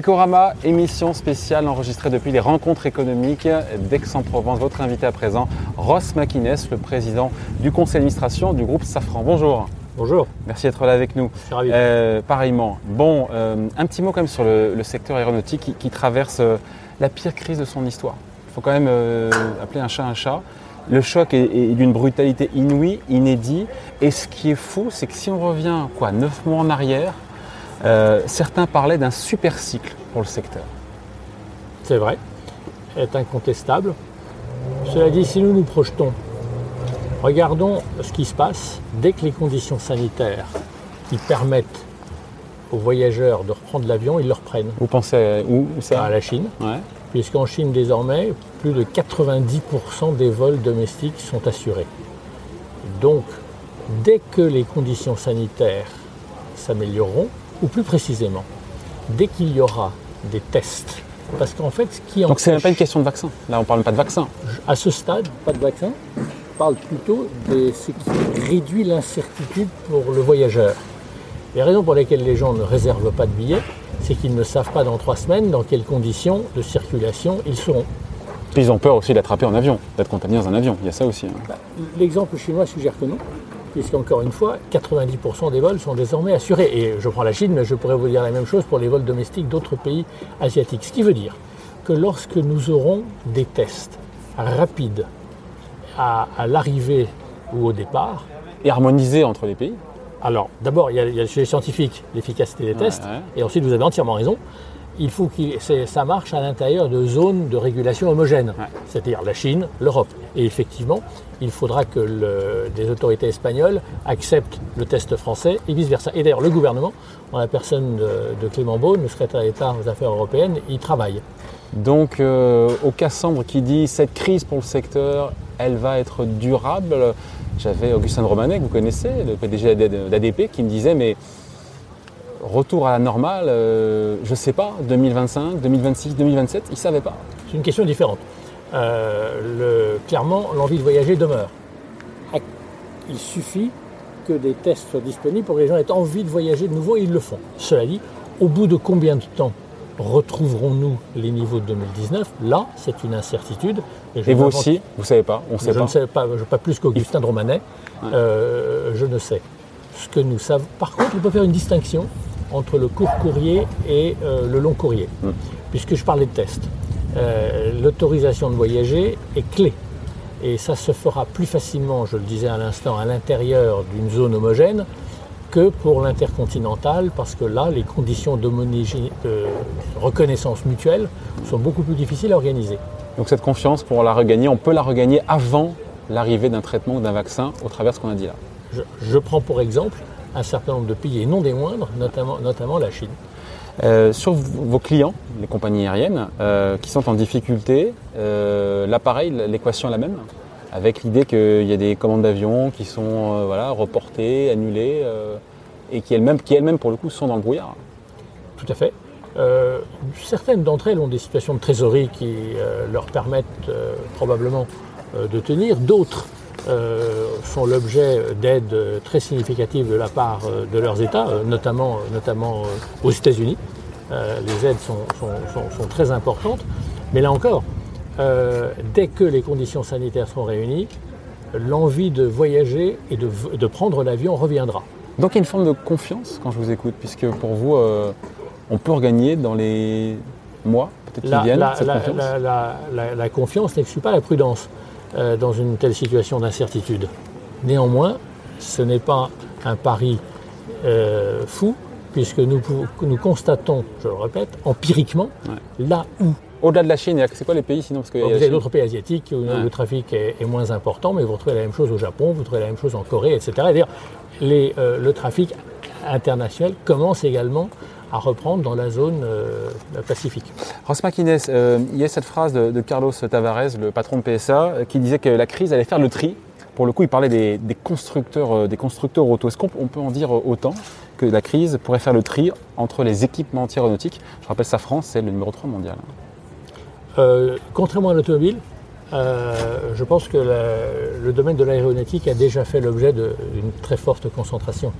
Ecorama, émission spéciale enregistrée depuis les rencontres économiques d'Aix-en-Provence. Votre invité à présent, Ross Makines, le président du conseil d'administration du groupe Safran. Bonjour. Bonjour. Merci d'être là avec nous. Je suis ravi. Euh, pareillement. Bon, euh, un petit mot quand même sur le, le secteur aéronautique qui, qui traverse euh, la pire crise de son histoire. Il faut quand même appeler un chat un chat. Le choc est, est d'une brutalité inouïe, inédit. Et ce qui est fou, c'est que si on revient quoi, neuf mois en arrière, euh, certains parlaient d'un super cycle pour le secteur. C'est vrai, est incontestable. Cela dit, si nous nous projetons, regardons ce qui se passe dès que les conditions sanitaires qui permettent aux voyageurs de reprendre l'avion, ils le reprennent. Vous pensez à où, où ça À la Chine, Ouais. puisqu'en Chine désormais, plus de 90% des vols domestiques sont assurés. Donc, dès que les conditions sanitaires s'amélioreront, ou plus précisément, dès qu'il y aura des tests, parce qu'en fait, ce qui Donc c'est même empêche- pas une question de vaccin. Là, on parle pas de vaccin. à ce stade, pas de vaccin. Je parle plutôt de ce qui réduit l'incertitude pour le voyageur. Les raisons pour lesquelles les gens ne réservent pas de billets, c'est qu'ils ne savent pas dans trois semaines dans quelles conditions de circulation ils seront. Puis ils ont peur aussi d'attraper en avion, d'être contaminés dans un avion. Il y a ça aussi. hein. L'exemple chinois suggère que non, puisqu'encore une fois, 90% des vols sont désormais assurés. Et je prends la Chine, mais je pourrais vous dire la même chose pour les vols domestiques d'autres pays asiatiques. Ce qui veut dire que lorsque nous aurons des tests rapides à, à l'arrivée ou au départ, Et harmonisé entre les pays. alors d'abord il y a, il y a le sujet scientifique, l'efficacité des tests, ouais. et ensuite vous avez entièrement raison. Il faut que ça marche à l'intérieur de zones de régulation homogènes, Ouais. c'est-à-dire la Chine, l'Europe. Et effectivement, il faudra que le- des autorités espagnoles acceptent le test français et vice-versa. Et d'ailleurs, le gouvernement, en la personne de, de Clément Beaune, le secrétaire d'État aux affaires européennes, y travaille. Donc, euh, au Cassandre qui dit cette crise pour le secteur, elle va être durable. J'avais Augustin Romanet, que vous connaissez, le PDG d'ADP, qui me disait mais retour à la normale, euh, je sais pas, 2025, 2026, 2027, il savait pas. C'est une question différente. Euh, le- clairement, l'envie de voyager demeure. Il suffit que des tests soient disponibles pour que les gens aient envie de voyager de nouveau et ils le font. Cela dit, au bout de combien de temps retrouverons-nous les niveaux de 2019 Là, c'est une incertitude. Et vous aussi, vous savez pas, on sait je pas. ne sais pas, je- pas plus qu'Augustin de Romanet, euh, je ne sais. Ce que nous savons. Par contre, on peut faire une distinction entre le court courrier et euh, le long courrier, puisque je parlais de tests. Euh, L'autorisation de voyager est clé. Et ça se fera plus facilement, je le disais à l'instant, à l'intérieur d'une zone homogène que pour l'intercontinental, parce que là, les conditions de reconnaissance mutuelle sont beaucoup plus difficiles à organiser. Donc cette confiance, pour la regagner, on peut la regagner avant l'arrivée d'un traitement ou d'un vaccin au travers de ce qu'on a dit là. Je, je prends pour exemple un certain nombre de pays, et non des moindres, notamment, notamment la Chine. Euh, sur vos clients, les compagnies aériennes, euh, qui sont en difficulté, euh, là pareil, l'équation est la même, avec l'idée qu'il y a des commandes d'avions qui sont voilà, reportées, annulées, et qui elles-mêmes, qui elles-mêmes pour le coup sont dans le brouillard. Tout à fait. Euh, certaines d'entre elles ont des situations de trésorerie qui euh, leur permettent euh, probablement de tenir. D'autres euh, sont l'objet d'aides très significatives de la part euh, de leurs États, euh, notamment, notamment aux États-Unis. Les aides sont, sont- sont- sont très importantes. Mais là encore, dès que les conditions sanitaires seront réunies, l'envie de voyager et de, de prendre l'avion reviendra. Donc il y a une forme de confiance quand je vous écoute, puisque pour vous, euh, on peut regagner dans les mois, peut-être qui viennent, la- cette la- confiance? la- la- la- la confiance n'exclut pas la prudence euh, dans une telle situation d'incertitude. Néanmoins, ce n'est pas un pari euh, fou, puisque nous, constatons, je le répète, empiriquement, là où Au-delà de la Chine, c'est quoi les pays sinon Parce que il y a vous avez d'autres pays asiatiques où Ouais. le trafic est, est moins important, mais vous retrouvez la même chose au Japon, vous retrouvez la même chose en Corée, etc. Et les, euh, le trafic international commence également à reprendre dans la zone euh, pacifique. Ross Makines, euh, il y a cette phrase de, de Carlos Tavares, le patron de PSA, qui disait que la crise allait faire le tri. Pour le coup, il parlait des, des constructeurs, euh, des constructeurs auto. Est-ce qu'on on peut en dire autant que la crise pourrait faire le tri entre les équipementiers aéronautiques? Je rappelle, Safran, c'est le numéro 3 mondial. Contrairement à l'automobile, euh, je pense que la- le domaine de l'aéronautique a déjà fait l'objet d'une très forte concentration.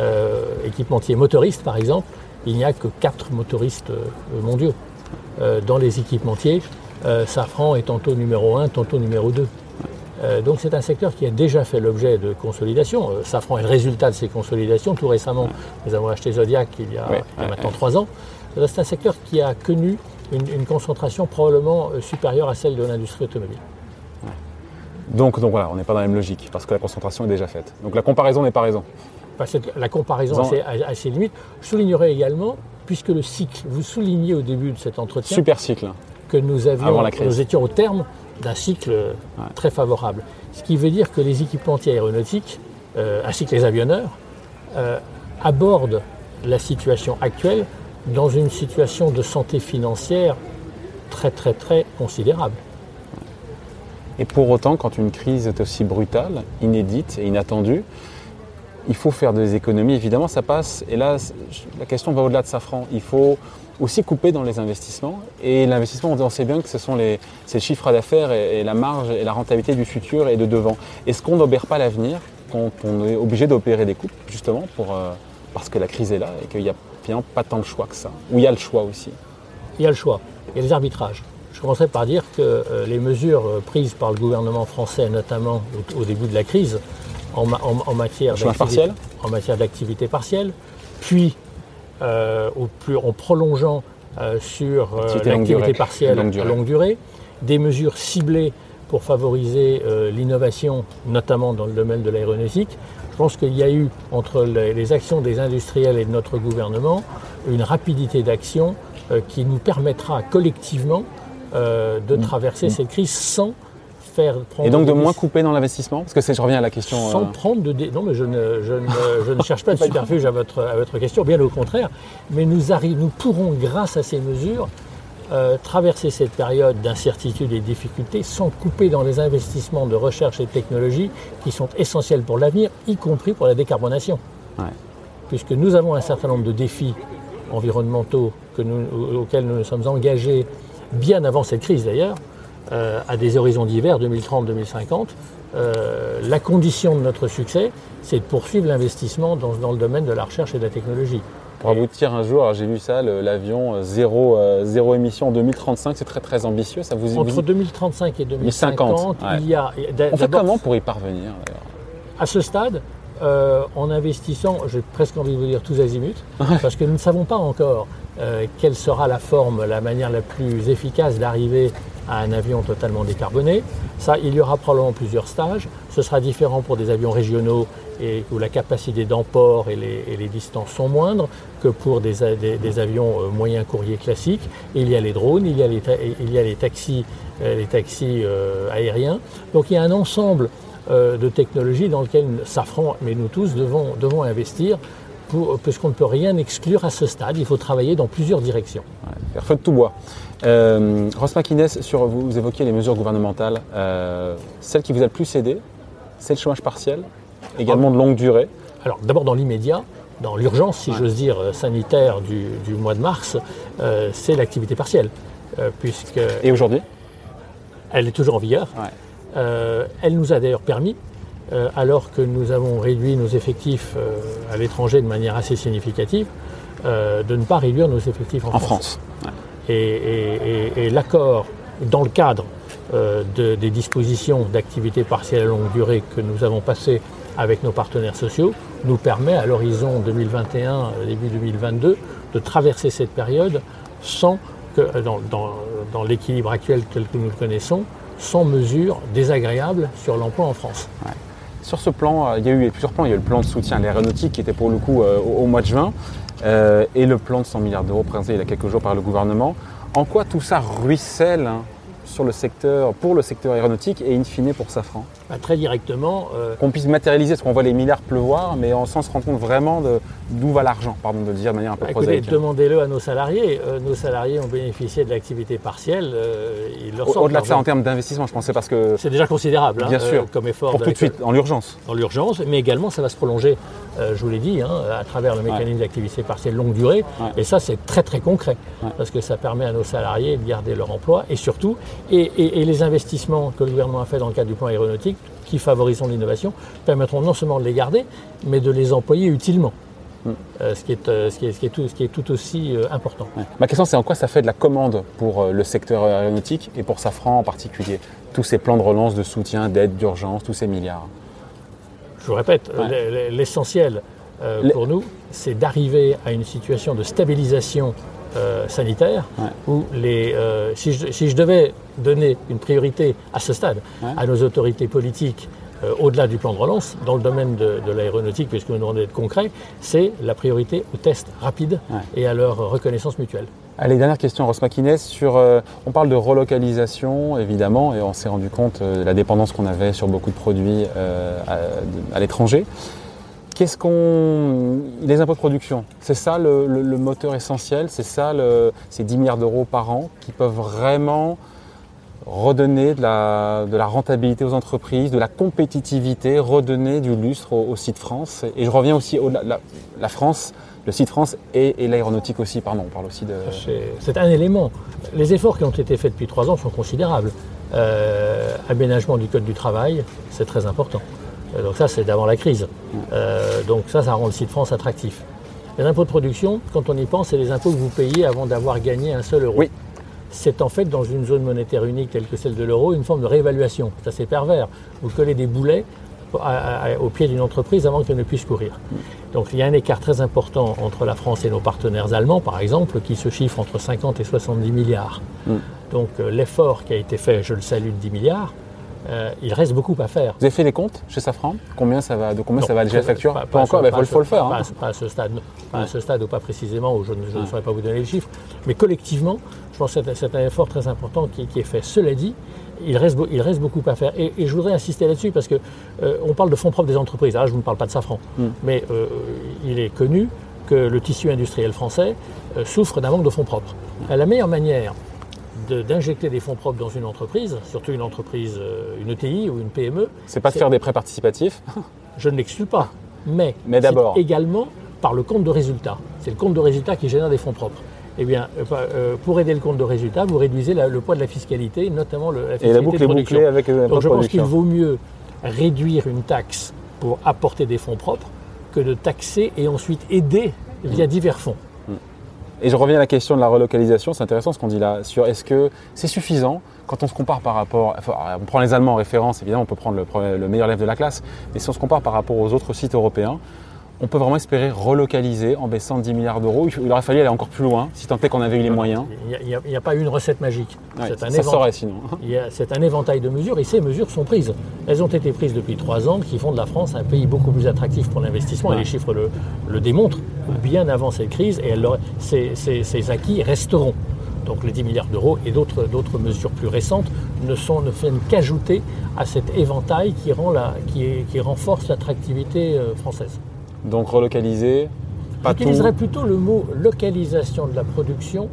Euh, équipementier motoriste, par exemple, il n'y a que quatre motoristes euh, mondiaux. Dans les équipementiers, Safran est tantôt numéro 1, tantôt numéro 2. donc c'est un secteur qui a déjà fait l'objet de consolidation. Safran est le résultat de ces consolidations. Tout récemment, nous avons acheté Zodiac il y a, maintenant trois ans. C'est un secteur qui a connu une, concentration probablement supérieure à celle de l'industrie automobile. Donc, donc voilà, on n'est pas dans la même logique, parce que la concentration est déjà faite. Donc la comparaison n'est pas raison la comparaison assez, assez, limite. Je soulignerai également, puisque le cycle, vous soulignez au début de cet entretien. Super cycle. Que nous, avions, nous étions au terme d'un cycle très favorable. Ce qui veut dire que les équipementiers aéronautiques, euh, ainsi que les avionneurs, euh, abordent la situation actuelle dans une situation de santé financière très très très considérable. Et pour autant, quand une crise est aussi brutale, inédite et inattendue, il faut faire des économies, évidemment, ça passe. Et là, la question va au-delà de Safran. Il faut aussi couper dans les investissements. Et l'investissement, on sait bien que ce sont les, c'est le chiffre d'affaires et, la marge et la rentabilité du futur et de devant. Est-ce qu'on n'opère pas l'avenir quand on est obligé d'opérer des coupes, justement, pour, euh, parce que la crise est là et qu'il n'y a pas tant de choix que ça Ou il y a le choix aussi Il y a le choix. Il y a les arbitrages. Je commencerai par dire que euh, les mesures euh, prises par le gouvernement français, notamment au début de la crise, en, matière d'activité partielle, puis euh, en prolongeant euh, sur euh, l'activité partielle à longue durée, des mesures ciblées pour favoriser l'innovation, notamment dans le domaine de l'aéronautique. Je pense qu'il y a eu, entre les, actions des industriels et de notre gouvernement, une rapidité d'action qui nous permettra collectivement de mm. traverser mm. cette crise sans et donc de moins couper dans l'investissement? Parce que je reviens à la question. Sans euh, prendre de. Non, mais je ne, je ne, cherche pas de superfuge à votre, à votre question, bien au contraire. Mais nous, nous pourrons, grâce à ces mesures, euh, traverser cette période d'incertitude et de difficultés sans couper dans les investissements de recherche et de technologie qui sont essentiels pour l'avenir, y compris pour la décarbonation. Puisque nous avons un certain nombre de défis environnementaux que nous, auxquels nous nous sommes engagés bien avant cette crise d'ailleurs, euh, à des horizons divers, 2030-2050. Euh, la condition de notre succès, c'est de poursuivre l'investissement dans, le domaine de la recherche et de la technologie. Pour aboutir un jour, j'ai vu ça, l'avion euh, zéro, zéro émission en 2035, c'est très très ambitieux. Ça vous, Entre 2035 et 2050, il y a. On fait comment pour y parvenir À ce stade, en investissant, j'ai presque envie de vous dire tous azimuts, parce que nous ne savons pas encore quelle sera la forme, la manière la plus efficace d'arriver à un avion totalement décarboné. Ça, il y aura probablement plusieurs stages. Ce sera différent pour des avions régionaux où la capacité d'emport et les, distances sont moindres que pour des, avions euh, moyens courriers classiques. il y a les drones, il y a les, a les taxis, euh, les taxis euh, aériens. Donc il y a un ensemble de technologies dans lequel Safran, mais nous tous, devons, investir puisqu'on ne peut rien exclure à ce stade. Il faut travailler dans plusieurs directions. Faire feu de tout bois. Euh, Ross sur, vous évoquiez les mesures gouvernementales. Euh, celle qui vous a le plus aidé, c'est le chômage partiel, également de longue durée. Alors d'abord dans l'immédiat, dans l'urgence, si j'ose dire, euh, sanitaire du, mois de mars, euh, c'est l'activité partielle. puisque Et aujourd'hui? Elle est toujours en vigueur. elle nous a d'ailleurs permis, alors que nous avons réduit nos effectifs à l'étranger de manière assez significative, de ne pas réduire nos effectifs en, en France. Et, l'accord dans le cadre euh, des dispositions d'activité partielle à longue durée que nous avons passé avec nos partenaires sociaux nous permet à l'horizon 2021, euh, début 2022, de traverser cette période sans que, euh, dans, l'équilibre actuel tel que nous le connaissons, sans mesures désagréables sur l'emploi en France. Sur ce plan, il y a eu plusieurs plans. Il y a eu le plan de soutien à l'aéronautique qui était pour le coup au, mois de juin. Euh, et le plan de 100 milliards d'euros présenté il y a quelques jours par le gouvernement. En quoi tout ça ruisselle hein, pour le secteur aéronautique et in fine pour Safran? Bah, Très directement. Euh, Qu'on puisse matérialiser, parce qu'on voit les milliards pleuvoir, mais sans se rendre compte vraiment d'où va l'argent, pardon de le dire de manière un peu bah, prosaïque. Demandez-le à nos salariés. Euh, nos salariés ont bénéficié de l'activité partielle. Euh, Au-delà de ça, en termes d'investissement, je pensais parce que. C'est déjà considérable, hein, bien sûr, comme effort. Pour tout de suite, en l'urgence. En l'urgence, mais également ça va se prolonger, je vous l'ai dit, hein, à travers le mécanisme d'activité partielle longue durée. Et ça, c'est très très concret, parce que ça permet à nos salariés de garder leur emploi et surtout, et, et les investissements que le gouvernement a fait dans le cadre du plan aéronautique, qui favorisent l'innovation, permettront non seulement de les garder, mais de les employer utilement. ce, qui est, ce, qui est, ce, qui est tout, ce qui est tout aussi important. Ma question, c'est en quoi ça fait de la commande pour le secteur aéronautique et pour Safran en particulier Tous ces plans de relance, de soutien, d'aide, d'urgence, tous ces milliards? Je vous répète, l'essentiel pour nous, c'est d'arriver à une situation de stabilisation euh, sanitaire, où les, euh, si, je, devais donner une priorité à ce stade à nos autorités politiques, euh, au-delà du plan de relance, dans le domaine de, l'aéronautique, puisque nous demandons d'être concret, c'est la priorité aux tests rapides et à leur reconnaissance mutuelle. Allez, dernière question, Ross Maquinès, sur, on parle de relocalisation, évidemment, et on s'est rendu compte de la dépendance qu'on avait sur beaucoup de produits à l'étranger. Qu'est-ce qu'on. Les impôts de production, c'est ça le, moteur essentiel, c'est ça ces 10 milliards d'euros par an qui peuvent vraiment redonner de la, la, rentabilité aux entreprises, de la compétitivité, redonner du lustre au, site France. Et je reviens aussi au la, la France, le site France et, l'aéronautique aussi, pardon, on parle aussi de... C'est un élément. Les efforts qui ont été faits depuis trois ans sont considérables. Euh, aménagement du Code du travail, c'est très important. Euh, donc ça, c'est d'avant la crise. Euh, donc ça, ça rend le site France attractif. Les impôts de production, quand on y pense, c'est les impôts que vous payez avant d'avoir gagné un seul euro. Oui. C'est en fait, dans une zone monétaire unique telle que celle de l'euro, une forme de réévaluation. C'est assez pervers. Vous collez des boulets au pied d'une entreprise avant qu'elle ne puisse courir. Donc il y a un écart très important entre la France et nos partenaires allemands, par exemple, qui se chiffre entre 50 et 70 milliards. Mm. Donc euh, l'effort qui a été fait, je le salue, de 10 milliards, euh, il reste beaucoup à faire. Vous avez fait les comptes chez Safran Combien ça va, De combien ça va alléger la facture Pas, encore, mais il faut, le faire. Hein. Pas, à ce stade, pas à ce stade ou pas précisément, où je, ne saurais pas vous donner les chiffres. Mais collectivement, je pense que c'est un effort très important qui, est fait. Cela dit, il reste, il reste beaucoup à faire. Et, je voudrais insister là-dessus parce qu'on euh, parle de fonds propres des entreprises. Là, je ne parle pas de Safran. Hmm. Mais euh, il est connu que le tissu industriel français souffre d'un manque de fonds propres. La meilleure manière d'injecter des fonds propres dans une entreprise, surtout une entreprise, euh, une ETI ou une PME. C'est pas de faire des prêts participatifs? Je ne l'exclus pas, mais, mais d'abord également par le compte de résultat. C'est le compte de résultat qui génère des fonds propres. Eh bien, euh, euh, pour aider le compte de résultat, vous réduisez le poids de la fiscalité, notamment le, la fiscalité Et la boucle de production. Est avec Donc je pense qu'il vaut mieux réduire une taxe pour apporter des fonds propres que de taxer et ensuite aider via divers fonds. Et je reviens à la question de la relocalisation, c'est intéressant ce qu'on dit là, sur est-ce que c'est suffisant quand on se compare par rapport, on prend les Allemands en référence, évidemment on peut prendre le meilleur élève de la classe, mais si on se compare par rapport aux autres sites européens, on peut vraiment espérer relocaliser en baissant de 10 milliards d'euros. Il aurait fallu aller encore plus loin, si tant est qu'on avait eu les moyens. Il n'y a, pas eu une recette magique. un ça saurait sinon. C'est un éventail de mesures et ces mesures sont prises. Elles ont été prises depuis trois ans qui font de la France un pays beaucoup plus attractif pour l'investissement et les chiffres le, démontrent bien avant cette crise et ces, acquis resteront. Donc les 10 milliards d'euros et d'autres mesures plus récentes ne, sont, ne viennent qu'ajouter à cet éventail qui, rend la, qui, qui renforce l'attractivité euh, française. Donc relocaliser J'utiliserais plutôt le mot localisation de la production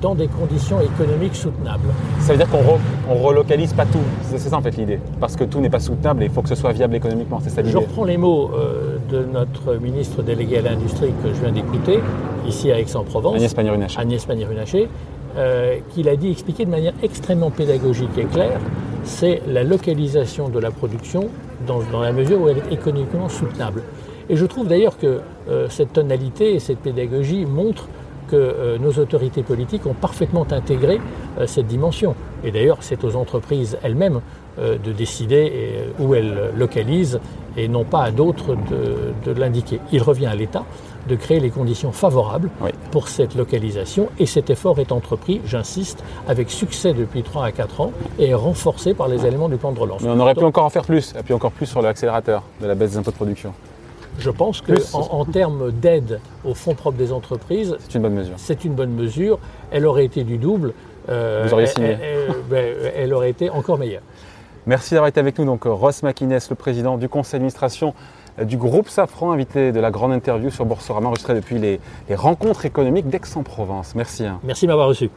dans des conditions économiques soutenables. Ça veut dire qu'on ne relocalise pas tout. C'est ça en fait l'idée. Parce que tout n'est pas soutenable et il faut que ce soit viable économiquement. C'est ça l'idée. Je reprends les mots euh, de notre ministre délégué à l'industrie que je viens d'écouter, ici à Aix-en-Provence. Agnès Pannier-Runacher. Agnès Pannier-Runacher. Euh, qu'il a dit, expliqué de manière extrêmement pédagogique et claire, c'est la localisation de la production dans, dans la mesure où elle est économiquement soutenable. Et je trouve d'ailleurs que euh, cette tonalité et cette pédagogie montrent que euh, nos autorités politiques ont parfaitement intégré euh, cette dimension. Et d'ailleurs, c'est aux entreprises elles-mêmes de décider où elles localisent et non pas à d'autres de, l'indiquer. Il revient à l'État de créer les conditions favorables pour cette localisation et cet effort est entrepris, j'insiste, avec succès depuis 3 à 4 ans et est renforcé par les éléments du plan de relance. Mais on aurait pu encore en faire plus, et puis encore plus sur l'accélérateur de la baisse des impôts de production. Je pense qu'en en, termes d'aide aux fonds propres des entreprises, c'est une bonne mesure. C'est une bonne mesure. Elle aurait été du double. Euh, Vous auriez signé. Ben, elle, aurait été encore meilleure. Merci d'avoir été avec nous. Donc Ross Maquines, le président du conseil d'administration du groupe Safran, invité de la grande interview sur Boursorama, enregistrée depuis les, les rencontres économiques d'Aix-en-Provence. Merci. Hein. Merci de m'avoir reçu.